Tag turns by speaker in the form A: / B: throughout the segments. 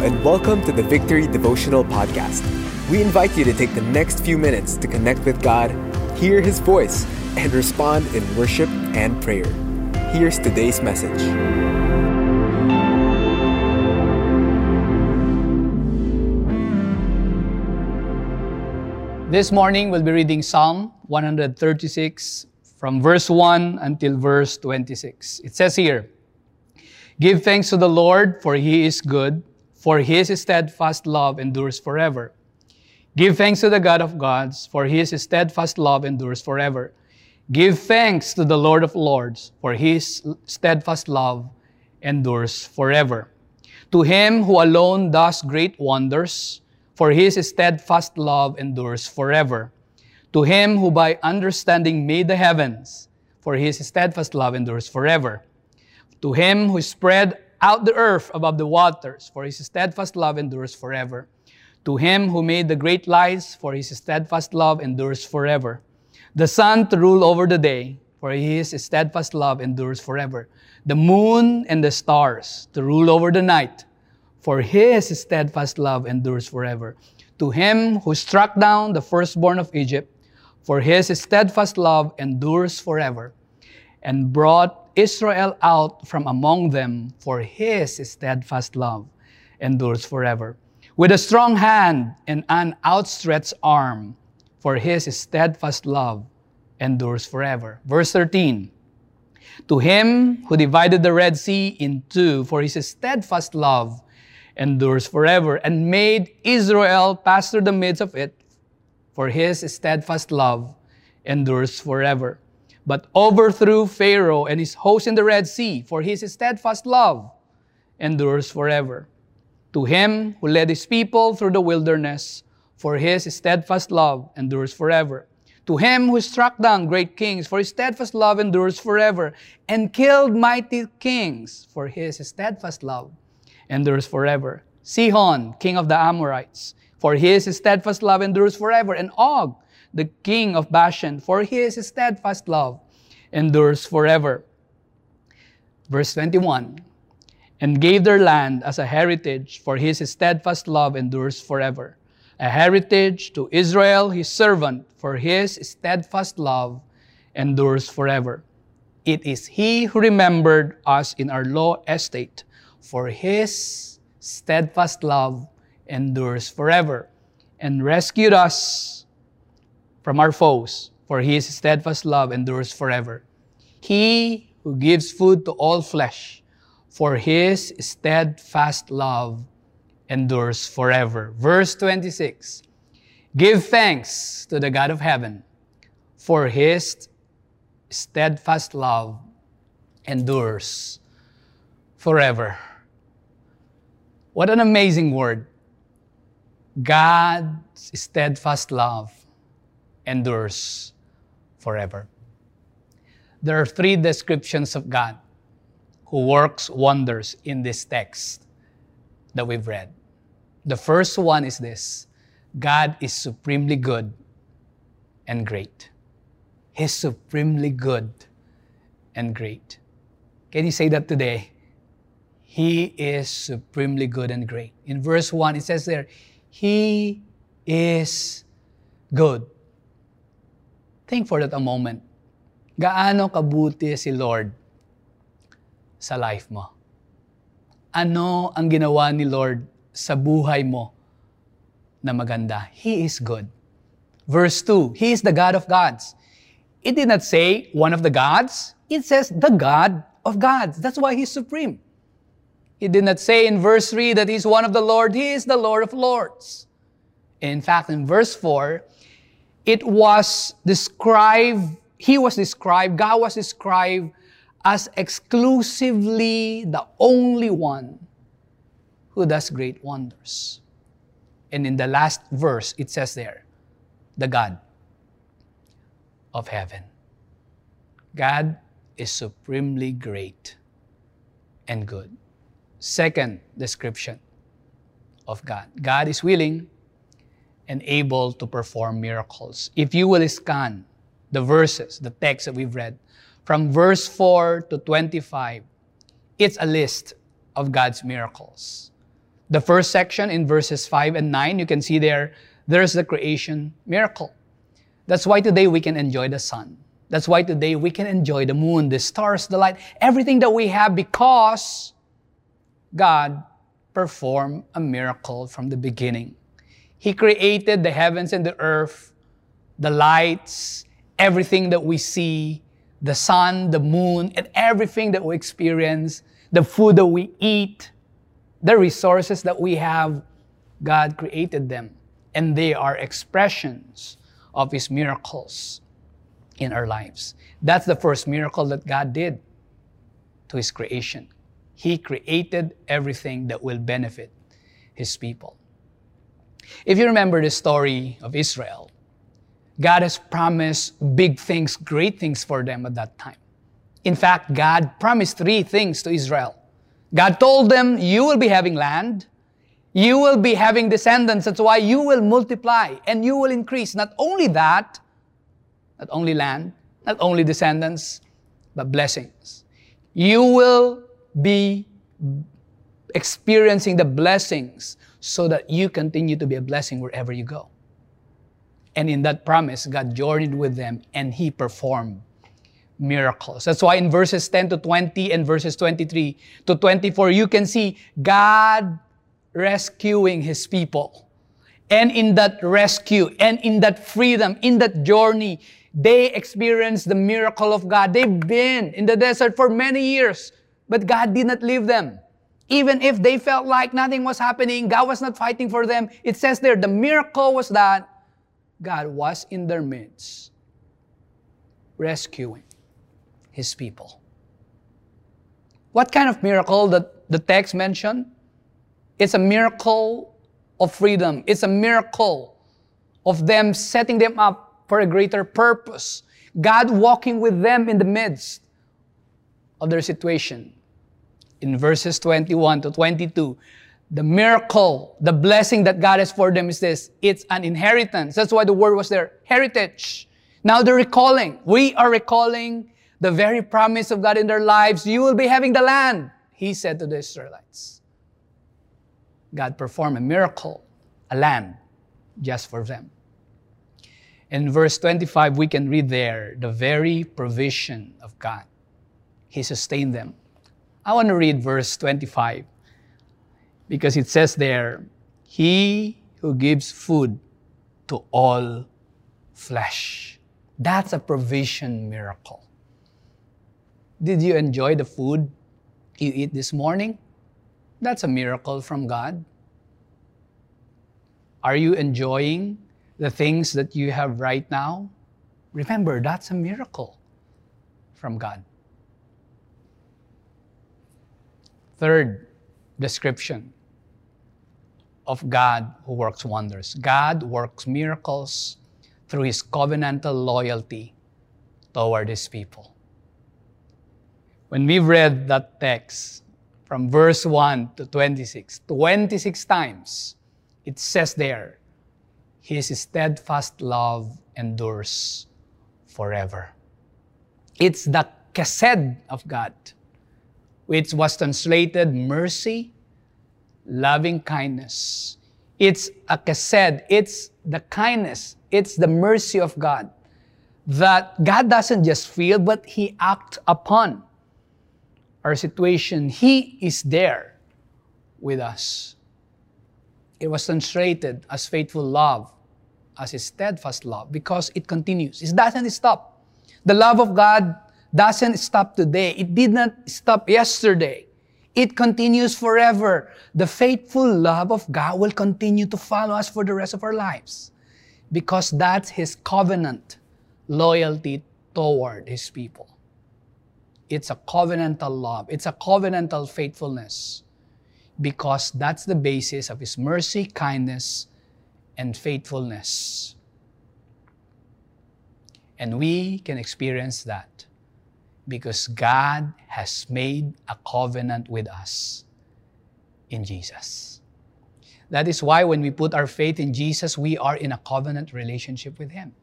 A: and welcome to the Victory Devotional Podcast. We invite you to take the next few minutes to connect with God, hear His voice, and respond in worship and prayer. Here's today's message.
B: This morning we'll be reading Psalm 136 from verse 1 until verse 26. It says here, Give thanks to the Lord, for he is good, for his steadfast love endures forever. Give thanks to the God of gods, for his steadfast love endures forever. Give thanks to the Lord of lords, for his steadfast love endures forever. To him who alone does great wonders, for his steadfast love endures forever. To him who by understanding made the heavens, for his steadfast love endures forever. To him who spread out the earth above the waters, for his steadfast love endures forever. To him who made the great lights, for his steadfast love endures forever. The sun to rule over the day, for his steadfast love endures forever. The moon and the stars to rule over the night, for his steadfast love endures forever. To him who struck down the firstborn of Egypt, for his steadfast love endures forever, and brought Israel out from among them, for his steadfast love endures forever. With a strong hand and an outstretched arm, for his steadfast love endures forever. Verse 13 To him who divided the Red Sea in two, for his steadfast love endures forever, and made Israel pass through the midst of it, for his steadfast love endures forever. But overthrew Pharaoh and his host in the Red Sea, for his steadfast love endures forever. To him who led his people through the wilderness, for his steadfast love endures forever. To him who struck down great kings, for his steadfast love endures forever, and killed mighty kings, for his steadfast love endures forever. Sihon, king of the Amorites, for his steadfast love endures forever, and Og, the king of Bashan, for his steadfast love endures forever. Verse 21 And gave their land as a heritage, for his steadfast love endures forever. A heritage to Israel, his servant, for his steadfast love endures forever. It is he who remembered us in our low estate, for his steadfast love endures forever, and rescued us from our foes, for his steadfast love endures forever. He who gives food to all flesh, for his steadfast love endures forever. Verse 26 Give thanks to the God of heaven, for his steadfast love endures forever. What an amazing word. God's steadfast love endures forever. There are three descriptions of God who works wonders in this text that we've read. The first one is this God is supremely good and great. He's supremely good and great. Can you say that today? He is supremely good and great. In verse 1, it says there, He is good. Think for that a moment. Gaano kabuti si Lord sa life mo? Ano ang ginawa ni Lord sa buhay mo na maganda? He is good. Verse 2, He is the God of gods. It did not say one of the gods. It says the God of gods. That's why He's supreme. It did not say in verse 3 that He's one of the Lord. He is the Lord of lords. In fact, in verse 4, it was described, He was described, God was described as exclusively the only one who does great wonders. And in the last verse, it says there, the God of heaven. God is supremely great and good. Second description of God God is willing and able to perform miracles. If you will scan the verses, the text that we've read, from verse 4 to 25, it's a list of God's miracles. The first section in verses 5 and 9, you can see there, there's the creation miracle. That's why today we can enjoy the sun. That's why today we can enjoy the moon, the stars, the light, everything that we have because God performed a miracle from the beginning. He created the heavens and the earth, the lights, everything that we see, the sun, the moon, and everything that we experience, the food that we eat, the resources that we have. God created them, and they are expressions of His miracles in our lives. That's the first miracle that God did to His creation. He created everything that will benefit His people. If you remember the story of Israel, God has promised big things, great things for them at that time. In fact, God promised three things to Israel. God told them, You will be having land, you will be having descendants. That's why you will multiply and you will increase. Not only that, not only land, not only descendants, but blessings. You will be experiencing the blessings so that you continue to be a blessing wherever you go. And in that promise, God journeyed with them and He performed miracles. That's why in verses 10 to 20 and verses 23 to 24, you can see God rescuing His people. And in that rescue and in that freedom, in that journey, they experienced the miracle of God. They've been in the desert for many years, but God did not leave them. Even if they felt like nothing was happening, God was not fighting for them. It says there, the miracle was that God was in their midst, rescuing his people. What kind of miracle that the text mentioned? It's a miracle of freedom. It's a miracle of them setting them up for a greater purpose. God walking with them in the midst of their situation in verses 21 to 22, the miracle, the blessing that God has for them is this it's an inheritance. That's why the word was their heritage. Now they're recalling. We are recalling the very promise of God in their lives. You will be having the land, he said to the Israelites. God performed a miracle, a land, just for them. In verse 25, we can read there the very provision of God. He sustained them I want to read verse 25 because it says there, He who gives food to all flesh. That's a provision miracle. Did you enjoy the food you eat this morning? That's a miracle from God. Are you enjoying the things that you have right now? Remember, that's a miracle from God. Third description of God who works wonders. God works miracles through his covenantal loyalty toward his people. When we read that text from verse 1 to 26, 26 times, it says there, His steadfast love endures forever. It's the kesed of God which was translated mercy, loving kindness. It's a kesed, it's the kindness, it's the mercy of God that God doesn't just feel, but He acts upon our situation. He is there with us. It was translated as faithful love, as a steadfast love, because it continues. It doesn't stop. The love of God doesn't stop today. It did not stop yesterday. It continues forever. The faithful love of God will continue to follow us for the rest of our lives because that's His covenant loyalty toward His people. It's a covenantal love, it's a covenantal faithfulness because that's the basis of His mercy, kindness, and faithfulness. And we can experience that because God has made a covenant with us in Jesus. That is why when we put our faith in Jesus, we are in a covenant relationship with Him.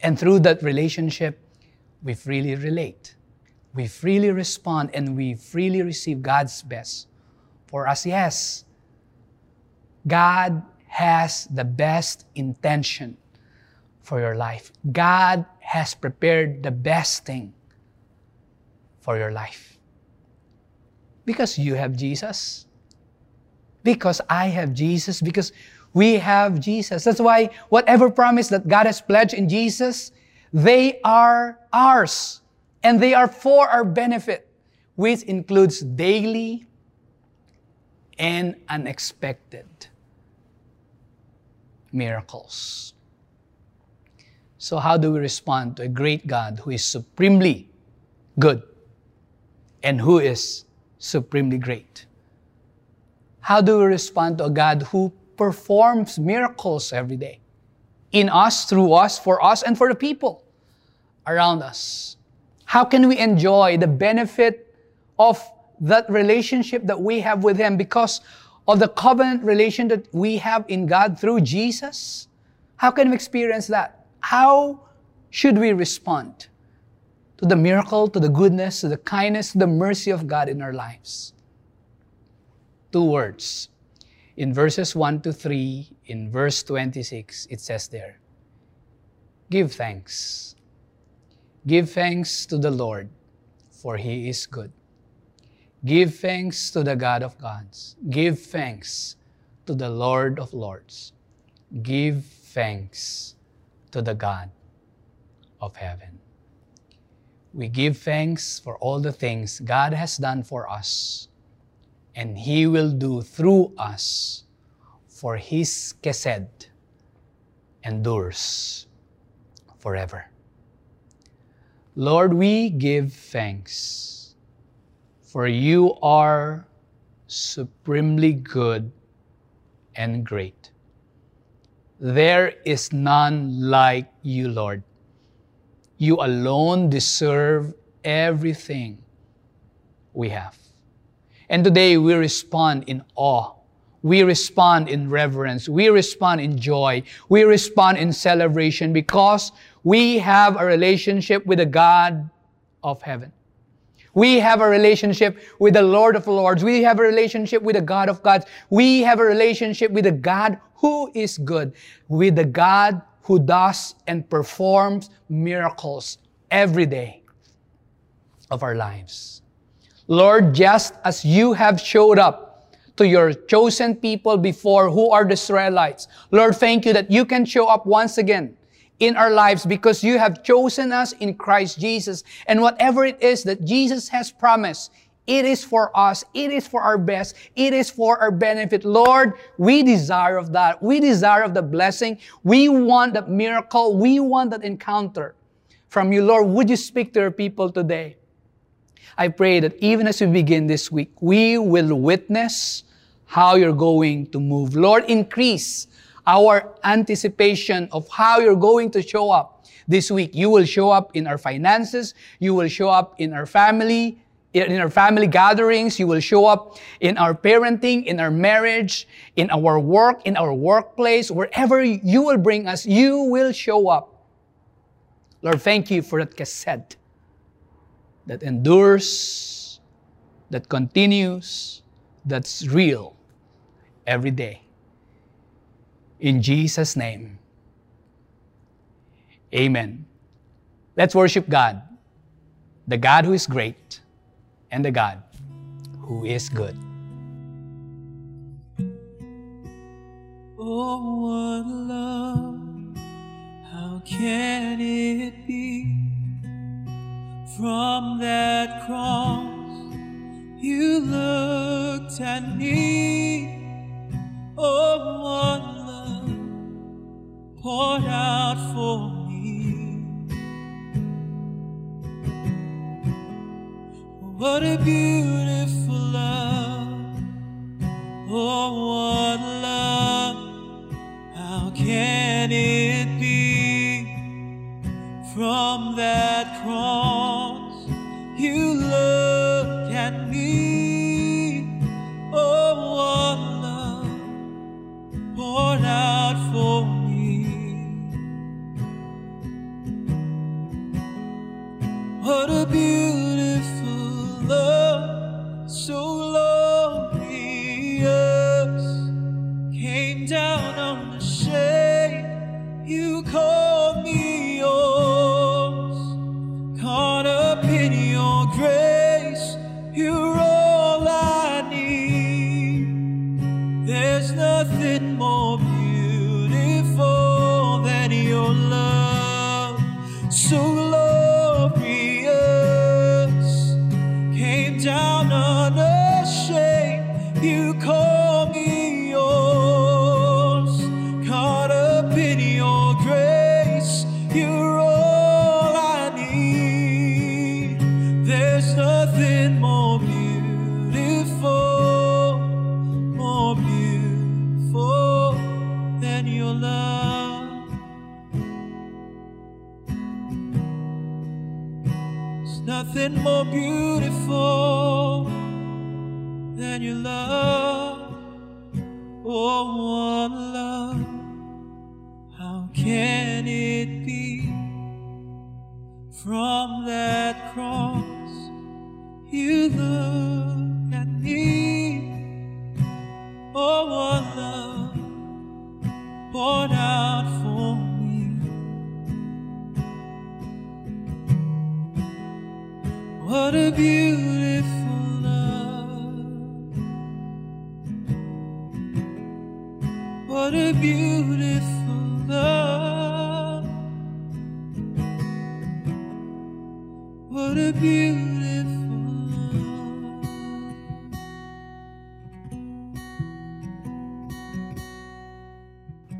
B: And through that relationship, we freely relate, we freely respond, and we freely receive God's best for us. Yes, God has the best intention for your life. God has prepared the best thing for your life. Because you have Jesus. Because I have Jesus. Because we have Jesus. That's why whatever promise that God has pledged in Jesus, they are ours. And they are for our benefit, which includes daily and unexpected miracles. So, how do we respond to a great God who is supremely good and who is supremely great? How do we respond to a God who performs miracles every day in us, through us, for us, and for the people around us? How can we enjoy the benefit of that relationship that we have with Him because of the covenant relation that we have in God through Jesus? How can we experience that? How should we respond to the miracle, to the goodness, to the kindness, to the mercy of God in our lives? Two words. In verses 1 to 3, in verse 26, it says there, Give thanks. Give thanks to the Lord, for he is good Give thanks to the God of gods. Give thanks to the Lord of lords. Give thanks to the God of heaven. We give thanks for all the things God has done for us, and He will do through us, for His kesed endures forever. Lord, we give thanks for you are supremely good and great. There is none like you, Lord. You alone deserve everything we have. And today we respond in awe. We respond in reverence. We respond in joy. We respond in celebration because we have a relationship with the God of heaven. We have a relationship with the Lord of Lords. We have a relationship with the God of gods. We have a relationship with the God who is good, with the God who does and performs miracles every day of our lives. Lord, just as you have showed up to your chosen people before who are the Israelites, Lord, thank you that you can show up once again in our lives because you have chosen us in Christ Jesus. And whatever it is that Jesus has promised, it is for us. It is for our best. It is for our benefit. Lord, we desire of that. We desire of the blessing. We want that miracle. We want that encounter from you. Lord, would you speak to your people today? I pray that even as we begin this week, we will witness how you're going to move. Lord, increase our anticipation of how you're going to show up this week. You will show up in our finances. You will show up in our family, in our family gatherings. You will show up in our parenting, in our marriage, in our work, in our workplace, wherever you will bring us, you will show up. Lord, thank you for that kesed that endures, that continues, that's real every day. In Jesus' name. Amen. Let's worship God, the God who is great and the God who is good.
C: Oh, what love, how can it be? From that cross, you looked at me. Oh, what poured out for me. What a beautiful love. Oh, from that cross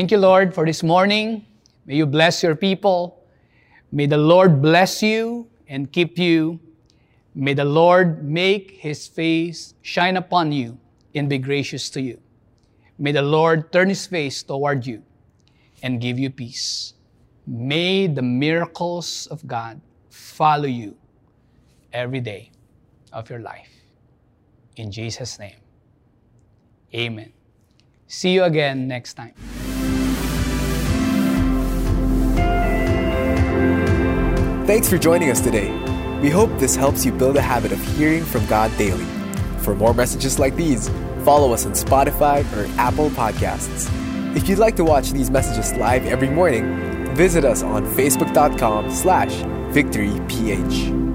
B: Thank you, Lord, for this morning. May you bless your people. May the Lord bless you and keep you. May the Lord make his face shine upon you and be gracious to you. May the Lord turn his face toward you and give you peace. May the miracles of God follow you every day of your life. In Jesus' name, amen. See you again next time.
A: Thanks for joining us today. We hope this helps you build a habit of hearing from God daily. For more messages like these, follow us on Spotify or Apple Podcasts. If you'd like to watch these messages live every morning, visit us on facebook.com slash victoryph.